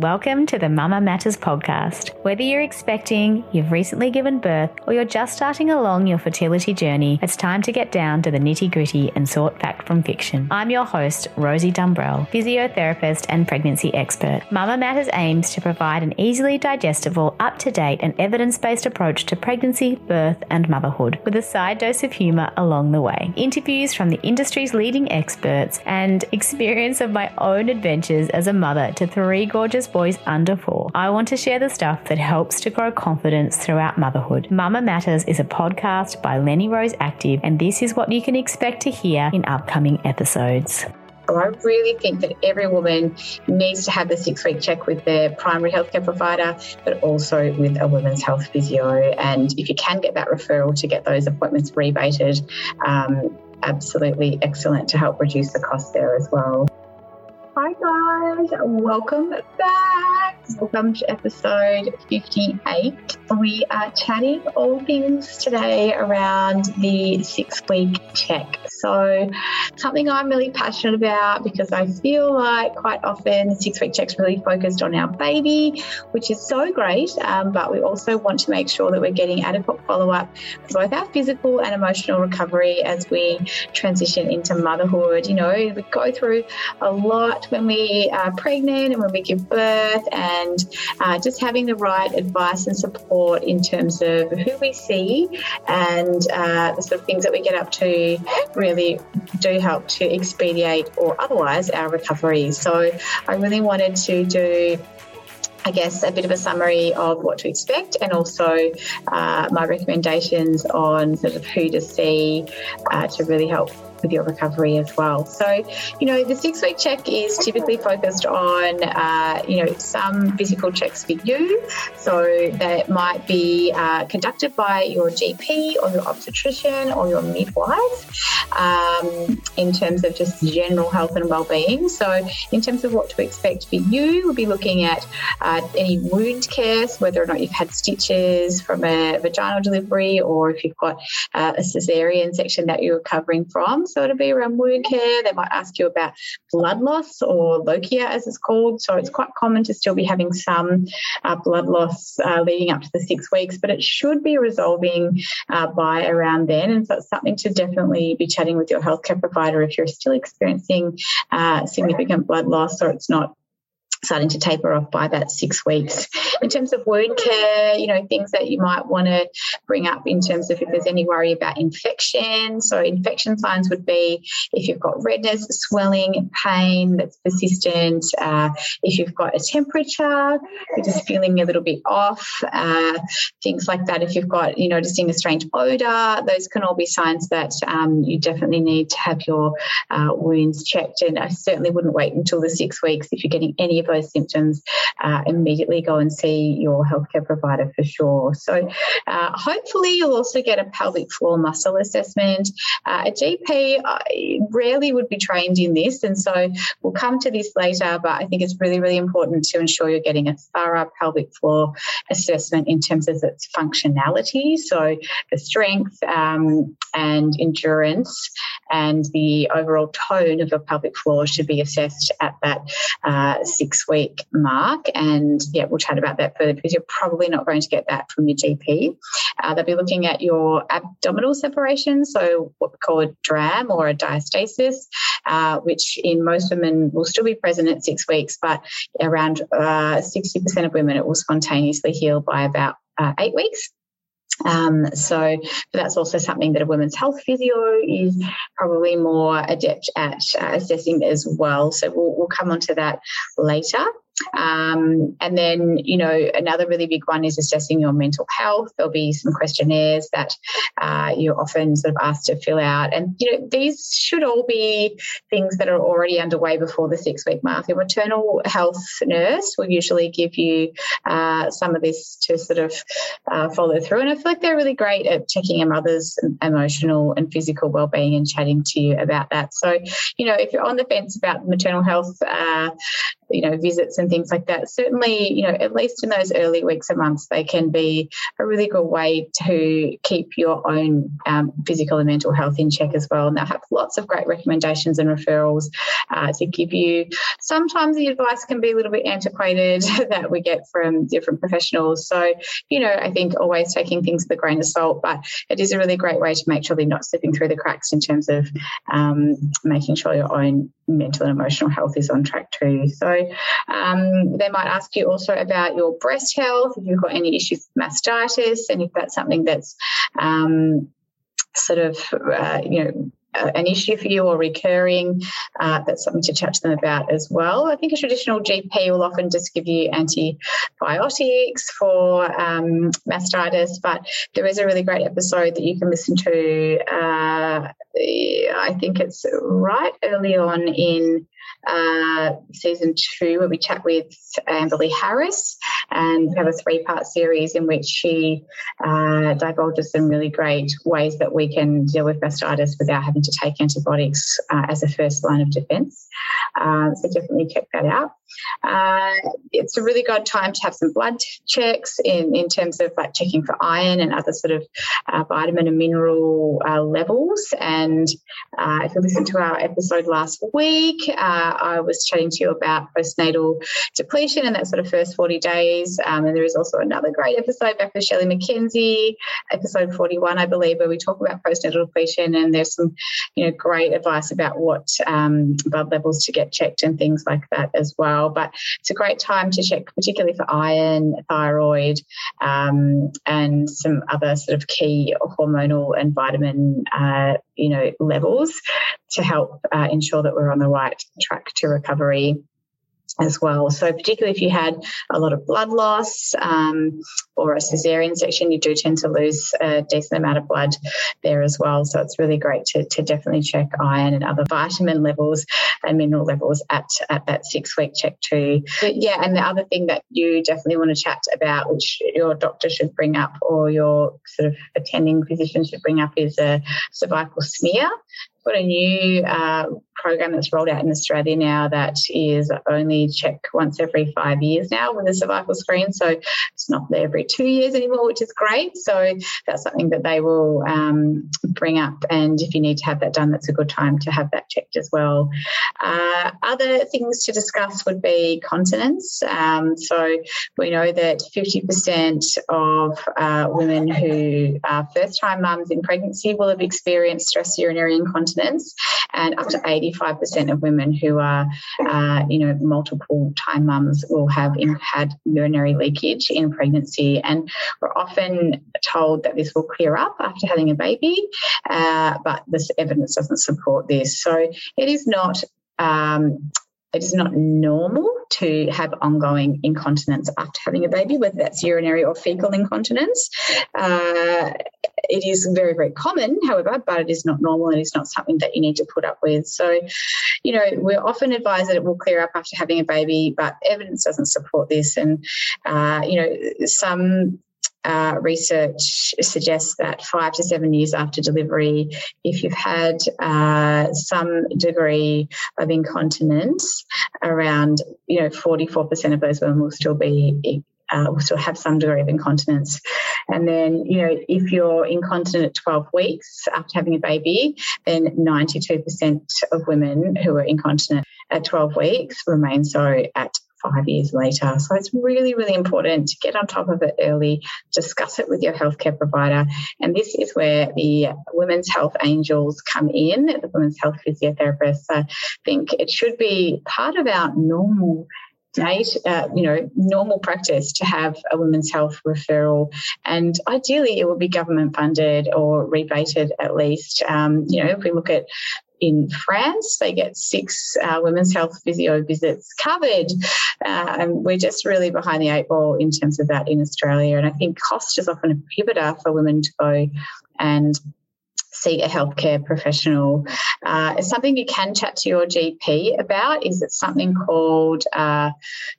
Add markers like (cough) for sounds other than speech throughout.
Welcome to the Mama Matters podcast. Whether you're expecting, you've recently given birth, or you're just starting along your fertility journey, it's time to get down to the nitty gritty and sort fact from fiction. I'm your host, Rosie Dumbrell, physiotherapist and pregnancy expert. Mama Matters aims to provide an easily digestible, up to date, and evidence based approach to pregnancy, birth, and motherhood, with a side dose of humour along the way. Interviews from the industry's leading experts and (laughs) experience of my own adventures as a mother to three gorgeous boys under four. I want to share the stuff that helps to grow confidence throughout motherhood. Mama Matters is a podcast by Lenny Rose Active, and this is what you can expect to hear in upcoming episodes. I really think that every woman needs to have the six week check with their primary healthcare provider, but also with a women's health physio. And if you can get that referral to get those appointments rebated, um, absolutely excellent to help reduce the cost there as well. Guys, welcome back. Welcome to episode 58. We are chatting all things today around the six week check. So, something I'm really passionate about because I feel like quite often the six week check's really focused on our baby, which is so great. Um, but we also want to make sure that we're getting adequate follow up for both our physical and emotional recovery as we transition into motherhood. You know, we go through a lot when we are pregnant and when we give birth, and uh, just having the right advice and support in terms of who we see and uh, the sort of things that we get up to really do help to expedite or otherwise our recovery. So I really wanted to do I guess, a bit of a summary of what to expect and also uh, my recommendations on sort of who to see uh, to really help with your recovery as well. So, you know, the six week check is typically focused on, uh, you know, some physical checks for you. So that might be uh, conducted by your GP or your obstetrician or your midwife um, in terms of just general health and well-being. So, in terms of what to expect for you, we'll be looking at uh, any wound care, whether or not you've had stitches from a vaginal delivery or if you've got uh, a cesarean section that you're recovering from. So it'll be around wound care. They might ask you about blood loss or lochia, as it's called. So it's quite common to still be having some uh, blood loss uh, leading up to the six weeks, but it should be resolving uh, by around then. And so it's something to definitely be chatting with your healthcare provider if you're still experiencing uh, significant blood loss or it's not starting to taper off by about six weeks. In terms of wound care, you know, things that you might want to bring up in terms of if there's any worry about infection. So, infection signs would be if you've got redness, swelling, pain that's persistent, uh, if you've got a temperature, you're just feeling a little bit off, uh, things like that. If you've got, you know, noticing a strange odor, those can all be signs that um, you definitely need to have your uh, wounds checked. And I certainly wouldn't wait until the six weeks if you're getting any of those symptoms, uh, immediately go and see your healthcare provider for sure. So, uh, hopefully, you'll also get a pelvic floor muscle assessment. Uh, a GP uh, rarely would be trained in this, and so we'll come to this later, but I think it's really, really important to ensure you're getting a thorough pelvic floor assessment in terms of its functionality. So, the strength um, and endurance and the overall tone of the pelvic floor should be assessed at that uh, six week mark. And yeah, we'll chat about that further because you're probably not going to get that from your GP. Uh, they'll be looking at your abdominal separation, so what we call a DRAM or a diastasis, uh, which in most women will still be present at six weeks, but around uh, 60% of women it will spontaneously heal by about uh, eight weeks. Um, so that's also something that a women's health physio is probably more adept at uh, assessing as well. So we'll, we'll come on to that later. Um, and then, you know, another really big one is assessing your mental health. There'll be some questionnaires that uh, you're often sort of asked to fill out. And, you know, these should all be things that are already underway before the six week mark. Your maternal health nurse will usually give you uh, some of this to sort of uh, follow through. And I feel like they're really great at checking a mother's emotional and physical well-being and chatting to you about that. So, you know, if you're on the fence about maternal health, uh, you know, visits and things like that. Certainly, you know, at least in those early weeks and months, they can be a really good way to keep your own um, physical and mental health in check as well. And they'll have lots of great recommendations and referrals uh, to give you. Sometimes the advice can be a little bit antiquated (laughs) that we get from different professionals. So, you know, I think always taking things with a grain of salt, but it is a really great way to make sure they're not slipping through the cracks in terms of um, making sure your own mental and emotional health is on track too. So um, they might ask you also about your breast health, if you've got any issues with mastitis, and if that's something that's um, sort of, uh, you know, an issue for you or recurring, uh, that's something to chat to them about as well. I think a traditional GP will often just give you antibiotics for um, mastitis, but there is a really great episode that you can listen to. Uh, I think it's right early on in uh, season two, where we chat with Amberly Harris, and we have a three part series in which she uh, divulges some really great ways that we can deal with mastitis without having to take antibiotics uh, as a first line of defense. Uh, so definitely check that out. Uh, it's a really good time to have some blood checks in, in terms of like checking for iron and other sort of uh, vitamin and mineral uh, levels. And uh, if you listened to our episode last week, uh, I was chatting to you about postnatal depletion and that sort of first 40 days. Um, and there is also another great episode back with Shelley McKenzie, episode 41, I believe, where we talk about postnatal depletion. And there's some, you know, great advice about what um, blood levels to get checked and things like that as well well. But it's a great time to check, particularly for iron, thyroid, um, and some other sort of key hormonal and vitamin, uh, you know, levels to help uh, ensure that we're on the right track to recovery as well. So, particularly if you had a lot of blood loss um, or a cesarean section, you do tend to lose a decent amount of blood there as well. So, it's really great to, to definitely check iron and other vitamin levels and mineral levels at, at that six week check too. But yeah, and the other thing that you definitely want to chat about, which your doctor should bring up or your sort of attending physician should bring up, is a cervical smear got a new uh, program that's rolled out in Australia now that is only checked once every five years now with a cervical screen. So it's not every two years anymore, which is great. So that's something that they will um, bring up. And if you need to have that done, that's a good time to have that checked as well. Uh, other things to discuss would be continence. Um, so we know that 50% of uh, women who are first time mums in pregnancy will have experienced stress urinary incontinence, and up to 85% of women who are, uh, you know, multiple time mums will have had urinary leakage in pregnancy. And we're often told that this will clear up after having a baby, uh, but this evidence doesn't support this. So it is not um, it is not normal to have ongoing incontinence after having a baby, whether that's urinary or fecal incontinence. Uh, it is very, very common, however, but it is not normal and it's not something that you need to put up with. So, you know, we're often advised that it will clear up after having a baby, but evidence doesn't support this. And, uh, you know, some uh, research suggests that five to seven years after delivery, if you've had uh, some degree of incontinence, around you know 44% of those women will still be uh, will still have some degree of incontinence. And then, you know, if you're incontinent at 12 weeks after having a baby, then 92% of women who are incontinent at 12 weeks remain so at five years later. So it's really, really important to get on top of it early, discuss it with your healthcare provider. And this is where the women's health angels come in, the women's health physiotherapists. I think it should be part of our normal date, uh, you know, normal practice to have a women's health referral, and ideally it will be government funded or rebated at least. Um, you know, if we look at in France. They get six uh, women's health physio visits covered. Uh, and we're just really behind the eight ball in terms of that in Australia. And I think cost is often a prohibitor for women to go and see a healthcare professional. Uh, it's something you can chat to your GP about. Is it something called uh,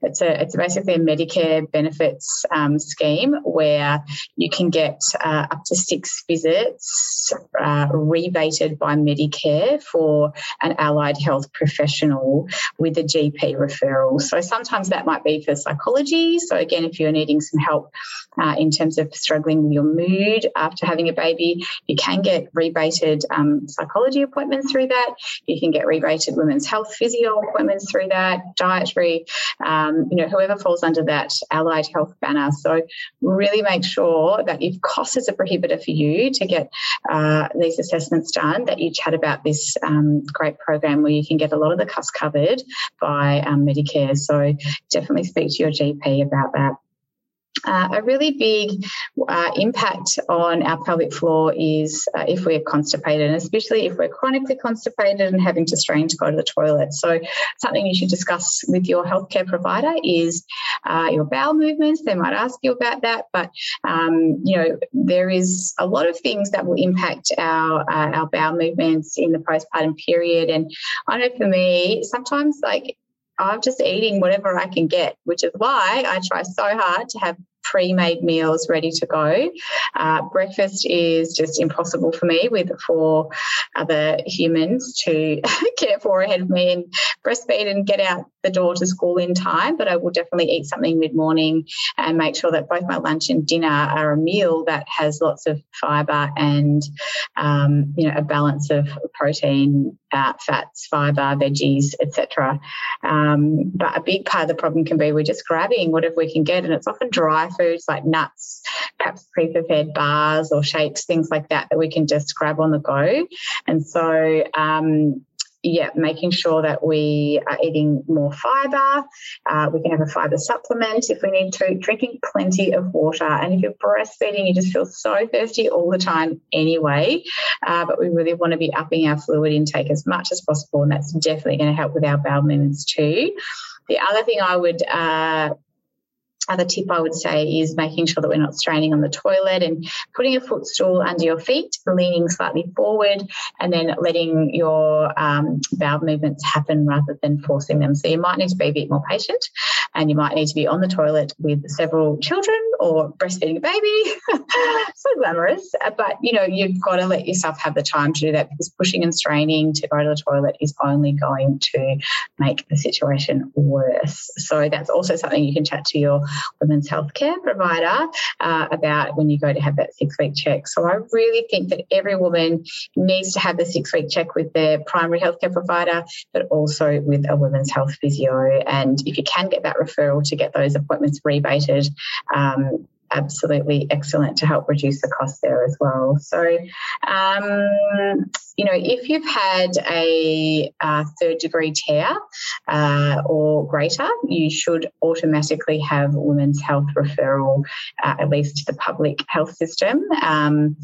it's a it's basically a Medicare benefits um, scheme where you can get uh, up to six visits uh, rebated by Medicare for an allied health professional with a GP referral. So sometimes that might be for psychology. So again, if you're needing some help uh, in terms of struggling with your mood after having a baby, you can get rebated um, psychology appointments through that. You can get rebated women's health physio appointments through that, dietary, um, you know, whoever falls under that allied health banner. So really make sure that if cost is a prohibitor for you to get uh, these assessments done, that you chat about this um, great program where you can get a lot of the costs covered by um, Medicare. So definitely speak to your GP about that. Uh, a really big uh, impact on our pelvic floor is uh, if we're constipated, and especially if we're chronically constipated and having to strain to go to the toilet. So, something you should discuss with your healthcare provider is uh, your bowel movements. They might ask you about that, but um, you know there is a lot of things that will impact our uh, our bowel movements in the postpartum period. And I know for me, sometimes like I'm just eating whatever I can get, which is why I try so hard to have pre-made meals ready to go. Uh, breakfast is just impossible for me with four other humans to (laughs) care for ahead of me and breastfeed and get out the door to school in time. But I will definitely eat something mid-morning and make sure that both my lunch and dinner are a meal that has lots of fibre and um, you know a balance of protein, uh, fats, fibre, veggies, etc. Um, but a big part of the problem can be we're just grabbing whatever we can get, and it's often dry foods like nuts, perhaps pre-prepared bars or shakes, things like that that we can just grab on the go. And so um, yeah, making sure that we are eating more fiber. Uh, we can have a fiber supplement if we need to, drinking plenty of water. And if you're breastfeeding, you just feel so thirsty all the time anyway. Uh, but we really want to be upping our fluid intake as much as possible. And that's definitely going to help with our bowel movements too. The other thing I would uh, other tip I would say is making sure that we're not straining on the toilet and putting a footstool under your feet, leaning slightly forward, and then letting your um, bowel movements happen rather than forcing them. So you might need to be a bit more patient and you might need to be on the toilet with several children or breastfeeding a baby. (laughs) so glamorous. But, you know, you've got to let yourself have the time to do that because pushing and straining to go to the toilet is only going to make the situation worse. So that's also something you can chat to your women's healthcare provider uh, about when you go to have that six week check. So I really think that every woman needs to have the six week check with their primary healthcare provider, but also with a women's health physio. And if you can get that referral to get those appointments rebated, um, absolutely excellent to help reduce the cost there as well. So, um, you know, if you've had a, a third degree tear uh, or greater, you should automatically have women's health referral, uh, at least to the public health system. Um,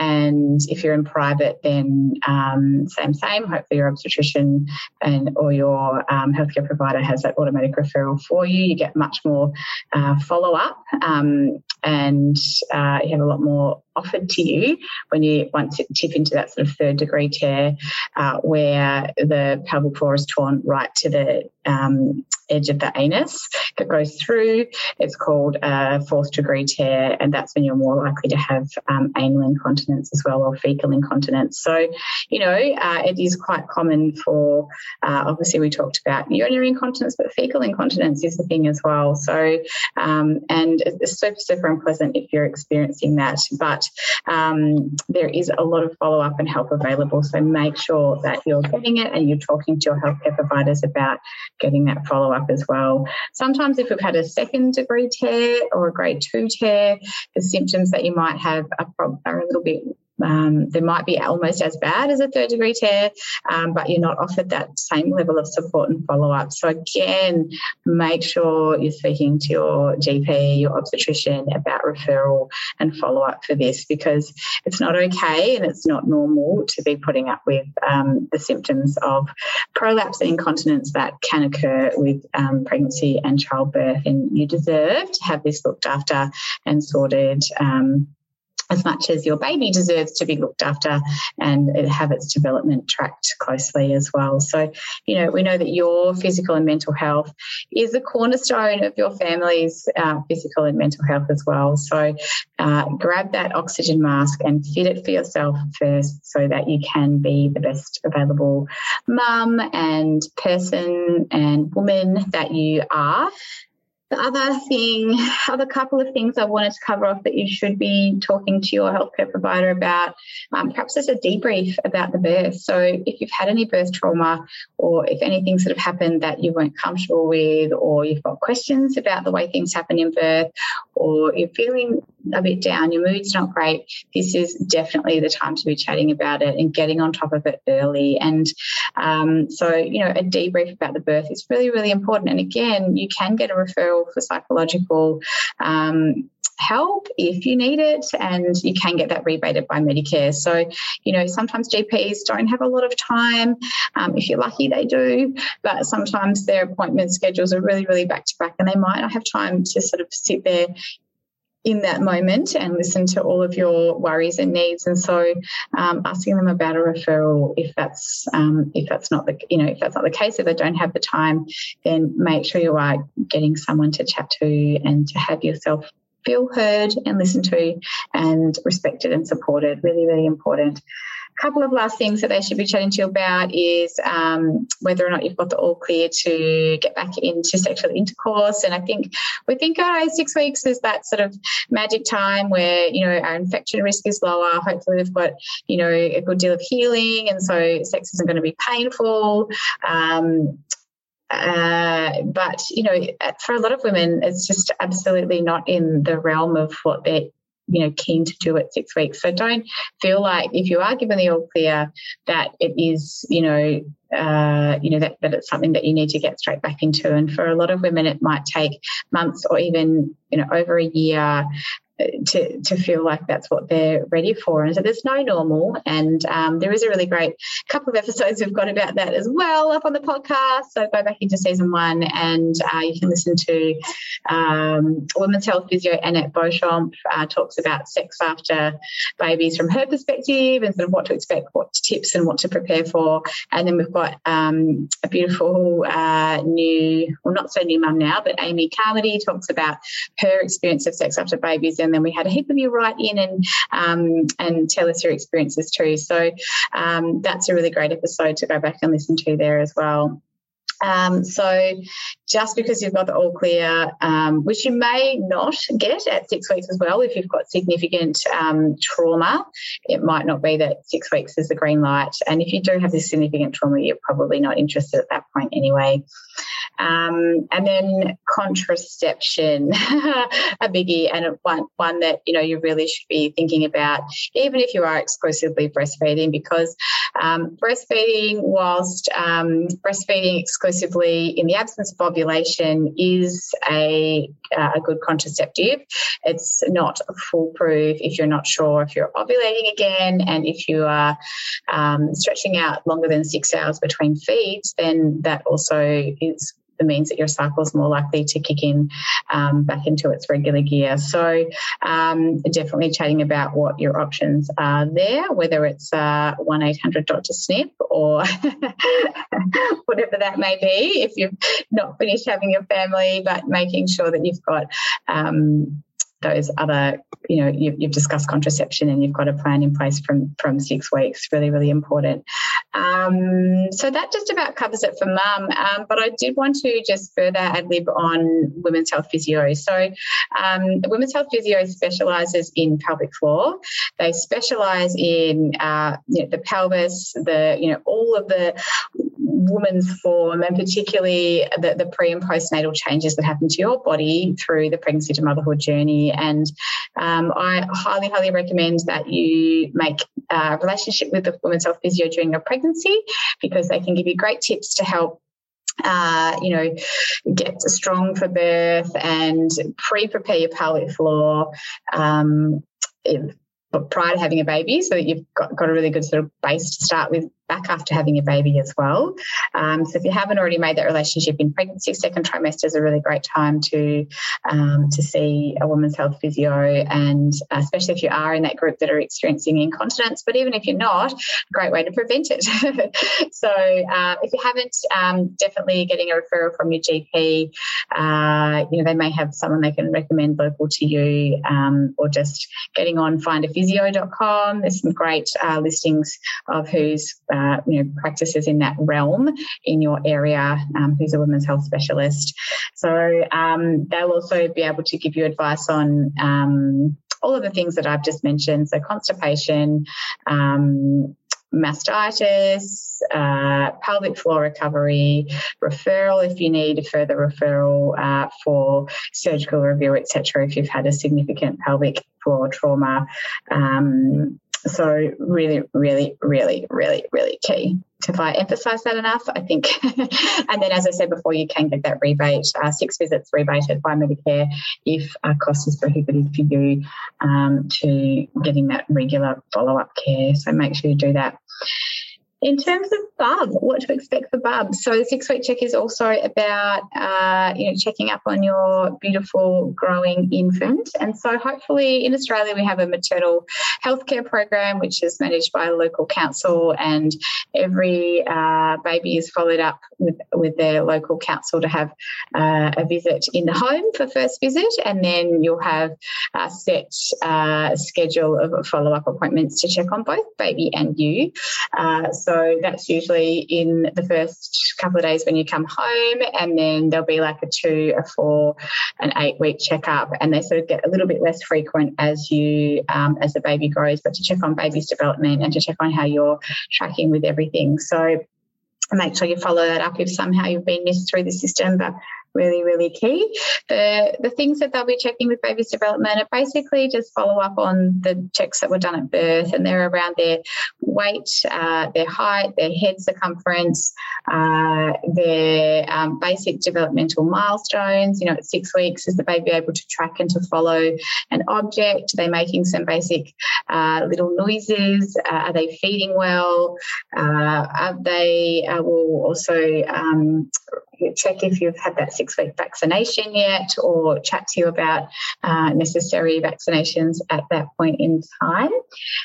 and if you're in private, then um, same, same. Hopefully, your obstetrician and or your um, healthcare provider has that automatic referral for you. You get much more uh, follow up, um, and uh, you have a lot more offered to you when you want to tip into that sort of third degree tear, uh, where the pelvic floor is torn right to the um, edge of the anus that goes through. It's called a fourth degree tear, and that's when you're more likely to have um, anal incontinence as well or fecal incontinence. So, you know, uh, it is quite common for, uh, obviously, we talked about urinary incontinence, but fecal incontinence is the thing as well. So, um, and it's super, super unpleasant if you're experiencing that, but um, there is a lot of follow up and help available. So, make sure that you're getting it and you're talking to your healthcare providers about getting that follow up as well. Sometimes, if we've had a second degree tear or a grade two tear, the symptoms that you might have are, are a little bit um, they might be almost as bad as a third degree tear, um, but you're not offered that same level of support and follow up. So, again, make sure you're speaking to your GP, your obstetrician about referral and follow up for this because it's not okay and it's not normal to be putting up with um, the symptoms of prolapse and incontinence that can occur with um, pregnancy and childbirth. And you deserve to have this looked after and sorted um, as much as your baby deserves to be looked after and have its development tracked closely as well. So, you know, we know that your physical and mental health is the cornerstone of your family's uh, physical and mental health as well. So, uh, grab that oxygen mask and fit it for yourself first so that you can be the best available mum and person and woman that you are the other thing, other couple of things I wanted to cover off that you should be talking to your healthcare provider about, um, perhaps just a debrief about the birth. So if you've had any birth trauma or if anything sort of happened that you weren't comfortable with, or you've got questions about the way things happen in birth, or you're feeling a bit down, your mood's not great, this is definitely the time to be chatting about it and getting on top of it early. And um, so, you know, a debrief about the birth is really, really important. And again, you can get a referral for psychological um, help if you need it, and you can get that rebated by Medicare. So, you know, sometimes GPs don't have a lot of time. Um, if you're lucky, they do, but sometimes their appointment schedules are really, really back to back, and they might not have time to sort of sit there in that moment and listen to all of your worries and needs. And so um, asking them about a referral if that's um, if that's not the you know if that's not the case if they don't have the time then make sure you are getting someone to chat to and to have yourself feel heard and listened to and respected and supported. Really really important couple of last things that they should be chatting to you about is um, whether or not you've got the all clear to get back into sexual intercourse. And I think we think oh, six weeks is that sort of magic time where you know our infection risk is lower. Hopefully, we've got you know a good deal of healing, and so sex isn't going to be painful. Um, uh, but you know, for a lot of women, it's just absolutely not in the realm of what they're you know keen to do it six weeks. So don't feel like if you are given the all clear that it is you know uh, you know that, that it's something that you need to get straight back into. And for a lot of women, it might take months or even you know over a year to, to feel like that's what they're ready for. And so there's no normal. And um, there is a really great couple of episodes we've got about that as well up on the podcast. So go back into season one and uh, you can listen to um, Women's Health Physio Annette Beauchamp uh, talks about sex after babies from her perspective and sort of what to expect, what tips and what to prepare for. And then we've got um, a beautiful uh, new, well, not so new mum now, but Amy Carmody talks about her experience of sex after babies and and then we had a heap of you write in and um, and tell us your experiences too. So um, that's a really great episode to go back and listen to there as well. Um, so, just because you've got the all clear, um, which you may not get at six weeks as well, if you've got significant um, trauma, it might not be that six weeks is the green light. And if you do have this significant trauma, you're probably not interested at that point anyway. Um, and then contraception, (laughs) a biggie, and one one that you know you really should be thinking about, even if you are exclusively breastfeeding, because um, breastfeeding, whilst um, breastfeeding exclusively in the absence of ovulation is a uh, a good contraceptive. It's not foolproof if you're not sure if you're ovulating again, and if you are um, stretching out longer than six hours between feeds, then that also is it means that your cycle is more likely to kick in um, back into its regular gear. So, um, definitely chatting about what your options are there, whether it's uh, 1 800 Dr. Snip or (laughs) whatever that may be, if you've not finished having your family, but making sure that you've got. Um, those other, you know, you've, you've, discussed contraception and you've got a plan in place from from six weeks. Really, really important. Um, so that just about covers it for mum. Um, but I did want to just further ad lib on women's health physio. So um, women's health physio specialises in pelvic floor. They specialise in uh, you know, the pelvis, the you know all of the woman's form and particularly the, the pre and postnatal changes that happen to your body through the pregnancy to motherhood journey. And um, I highly, highly recommend that you make a relationship with the women's health physio during your pregnancy because they can give you great tips to help uh, you know, get strong for birth and pre-prepare your pelvic floor. Um, prior to having a baby so that you've got, got a really good sort of base to start with back after having a baby as well. Um, so if you haven't already made that relationship in pregnancy, second trimester is a really great time to um, to see a woman's health physio, and especially if you are in that group that are experiencing incontinence. But even if you're not, a great way to prevent it. (laughs) so uh, if you haven't, um, definitely getting a referral from your GP. Uh, you know they may have someone they can recommend local to you, um, or just getting on findaphysio.com. There's some great uh, listings of who's uh, you know practices in that realm in your area, um, who's a women's health specialist. So um, they'll also be able to give you advice on um, all of the things that I've just mentioned. So constipation, um, mastitis, uh, pelvic floor recovery, referral if you need further referral uh, for surgical review, etc. If you've had a significant pelvic floor trauma. Um, so really, really, really, really, really key. If I emphasize that enough, I think, (laughs) and then as I said before, you can get that rebate, uh, six visits rebated by Medicare if a cost is prohibitive for you um, to getting that regular follow up care. So make sure you do that. In terms of bub, what to expect for bub. So the six week check is also about uh, you know checking up on your beautiful growing infant. And so hopefully in Australia we have a maternal healthcare program which is managed by a local council, and every uh, baby is followed up with with their local council to have uh, a visit in the home for first visit, and then you'll have a set uh, schedule of follow up appointments to check on both baby and you. Uh, so so that's usually in the first couple of days when you come home, and then there'll be like a two, a four, an eight week checkup, and they sort of get a little bit less frequent as you um, as the baby grows. But to check on baby's development and to check on how you're tracking with everything. So make sure you follow that up if somehow you've been missed through the system. But really, really key. The the things that they'll be checking with baby's development are basically just follow up on the checks that were done at birth, and they're around their weight, uh, their height, their head circumference, uh, their um, basic developmental milestones. You know, at six weeks, is the baby able to track and to follow an object? Are they making some basic uh, little noises? Uh, are they feeding well? Uh, are they uh, will also um, check if you've had that six week vaccination yet or chat to you about uh, necessary vaccinations at that point in time.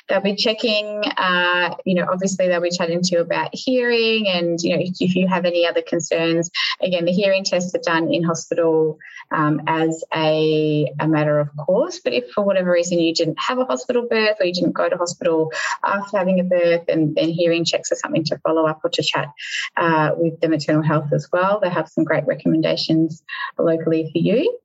They'll be checking, uh, you know, obviously they'll be chatting to you about hearing and, you know, if, if you have any other concerns. Again, the hearing tests are done in hospital um, as a, a matter of course. But if for whatever reason you didn't have a hospital birth or you didn't go to hospital after having a birth, and then hearing checks are something to follow up or to chat uh, with the maternal health as well. They have some great recommendations locally for you.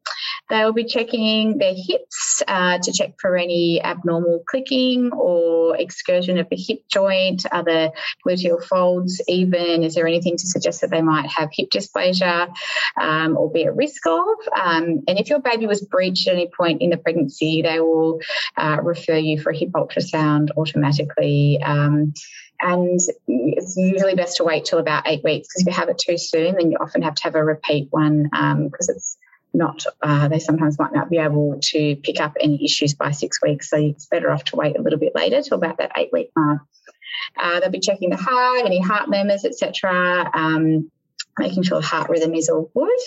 They will be checking their hips uh, to check for any abnormal clicking or excursion of the hip joint, other gluteal folds, even. Is there anything to suggest that they might have hip dysplasia um, or be at risk of? Um, and if your baby was breached at any point in the pregnancy, they will uh, refer you for a hip ultrasound automatically. Um, and it's usually best to wait till about eight weeks because if you have it too soon, then you often have to have a repeat one because um, it's not, uh, they sometimes might not be able to pick up any issues by six weeks. So it's better off to wait a little bit later till about that eight week mark. Uh, they'll be checking the heart, any heart murmurs, etc. Um, making sure heart rhythm is all good.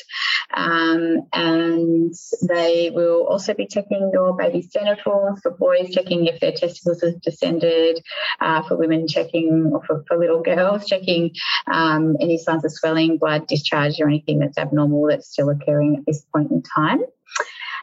Um, and they will also be checking your baby's genitals for boys, checking if their testicles have descended, uh, for women checking, or for, for little girls checking um, any signs of swelling, blood discharge, or anything that's abnormal that's still occurring at this point in time.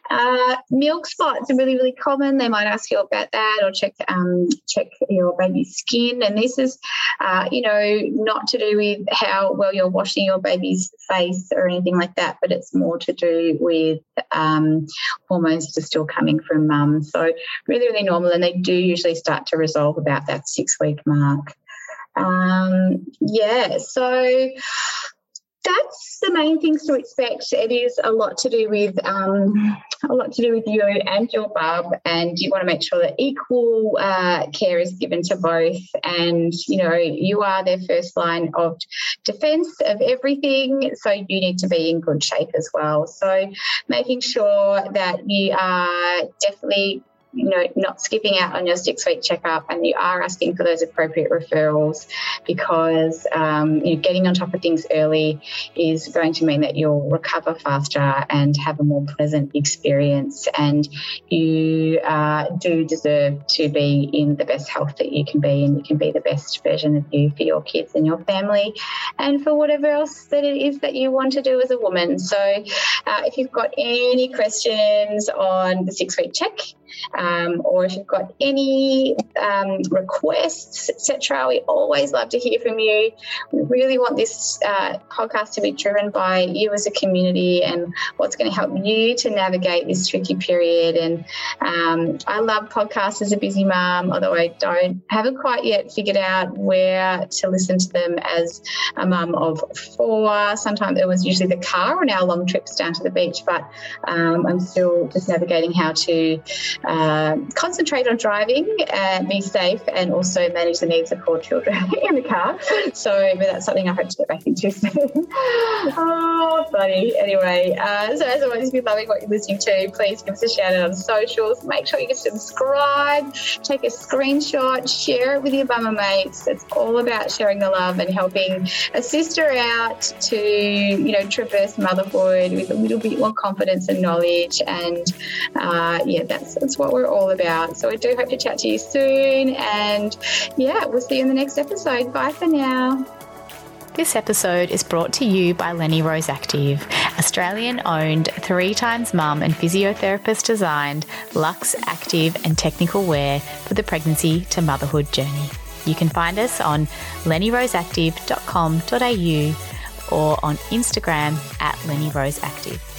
Uh, milk spots are really, really common. They might ask you about that or check um, check your baby's skin. And this is, uh, you know, not to do with how well you're washing your baby's face or anything like that, but it's more to do with um, hormones that are still coming from mum. So really, really normal. And they do usually start to resolve about that six week mark. Um, yeah, so that's the main things to expect. It is a lot to do with um, a lot to do with you and your bub, and you want to make sure that equal uh, care is given to both. And you know you are their first line of defence of everything, so you need to be in good shape as well. So making sure that you are definitely you know, not skipping out on your six week checkup and you are asking for those appropriate referrals because um, you know, getting on top of things early is going to mean that you'll recover faster and have a more pleasant experience. And you uh, do deserve to be in the best health that you can be, and you can be the best version of you for your kids and your family and for whatever else that it is that you want to do as a woman. So, uh, if you've got any questions on the six week check, um, or if you've got any um, requests, etc., we always love to hear from you. We really want this uh, podcast to be driven by you as a community and what's going to help you to navigate this tricky period. And um, I love podcasts as a busy mum, although I don't haven't quite yet figured out where to listen to them as a mum of four. Sometimes it was usually the car on our long trips down to the beach, but um, I'm still just navigating how to uh, concentrate on driving and be safe and also manage the needs of four children (laughs) in the car. So that's something I hope to get back into (laughs) soon. (laughs) oh, funny. Anyway, uh, so as always, if you're loving what you're listening to, please give us a shout out on socials. Make sure you subscribe, take a screenshot, share it with your bummer mates. It's all about sharing the love and helping a sister out to, you know, traverse motherhood with a little bit more confidence and knowledge. And uh, yeah, that's, that's what we're all about. So I do hope to chat to you soon. And yeah, we'll see you in the next episode. Bye for now. This episode is brought to you by Lenny Rose Active, Australian owned, three times mum and physiotherapist designed luxe, active, and technical wear for the pregnancy to motherhood journey. You can find us on lennyroseactive.com.au or on Instagram at lennyroseactive.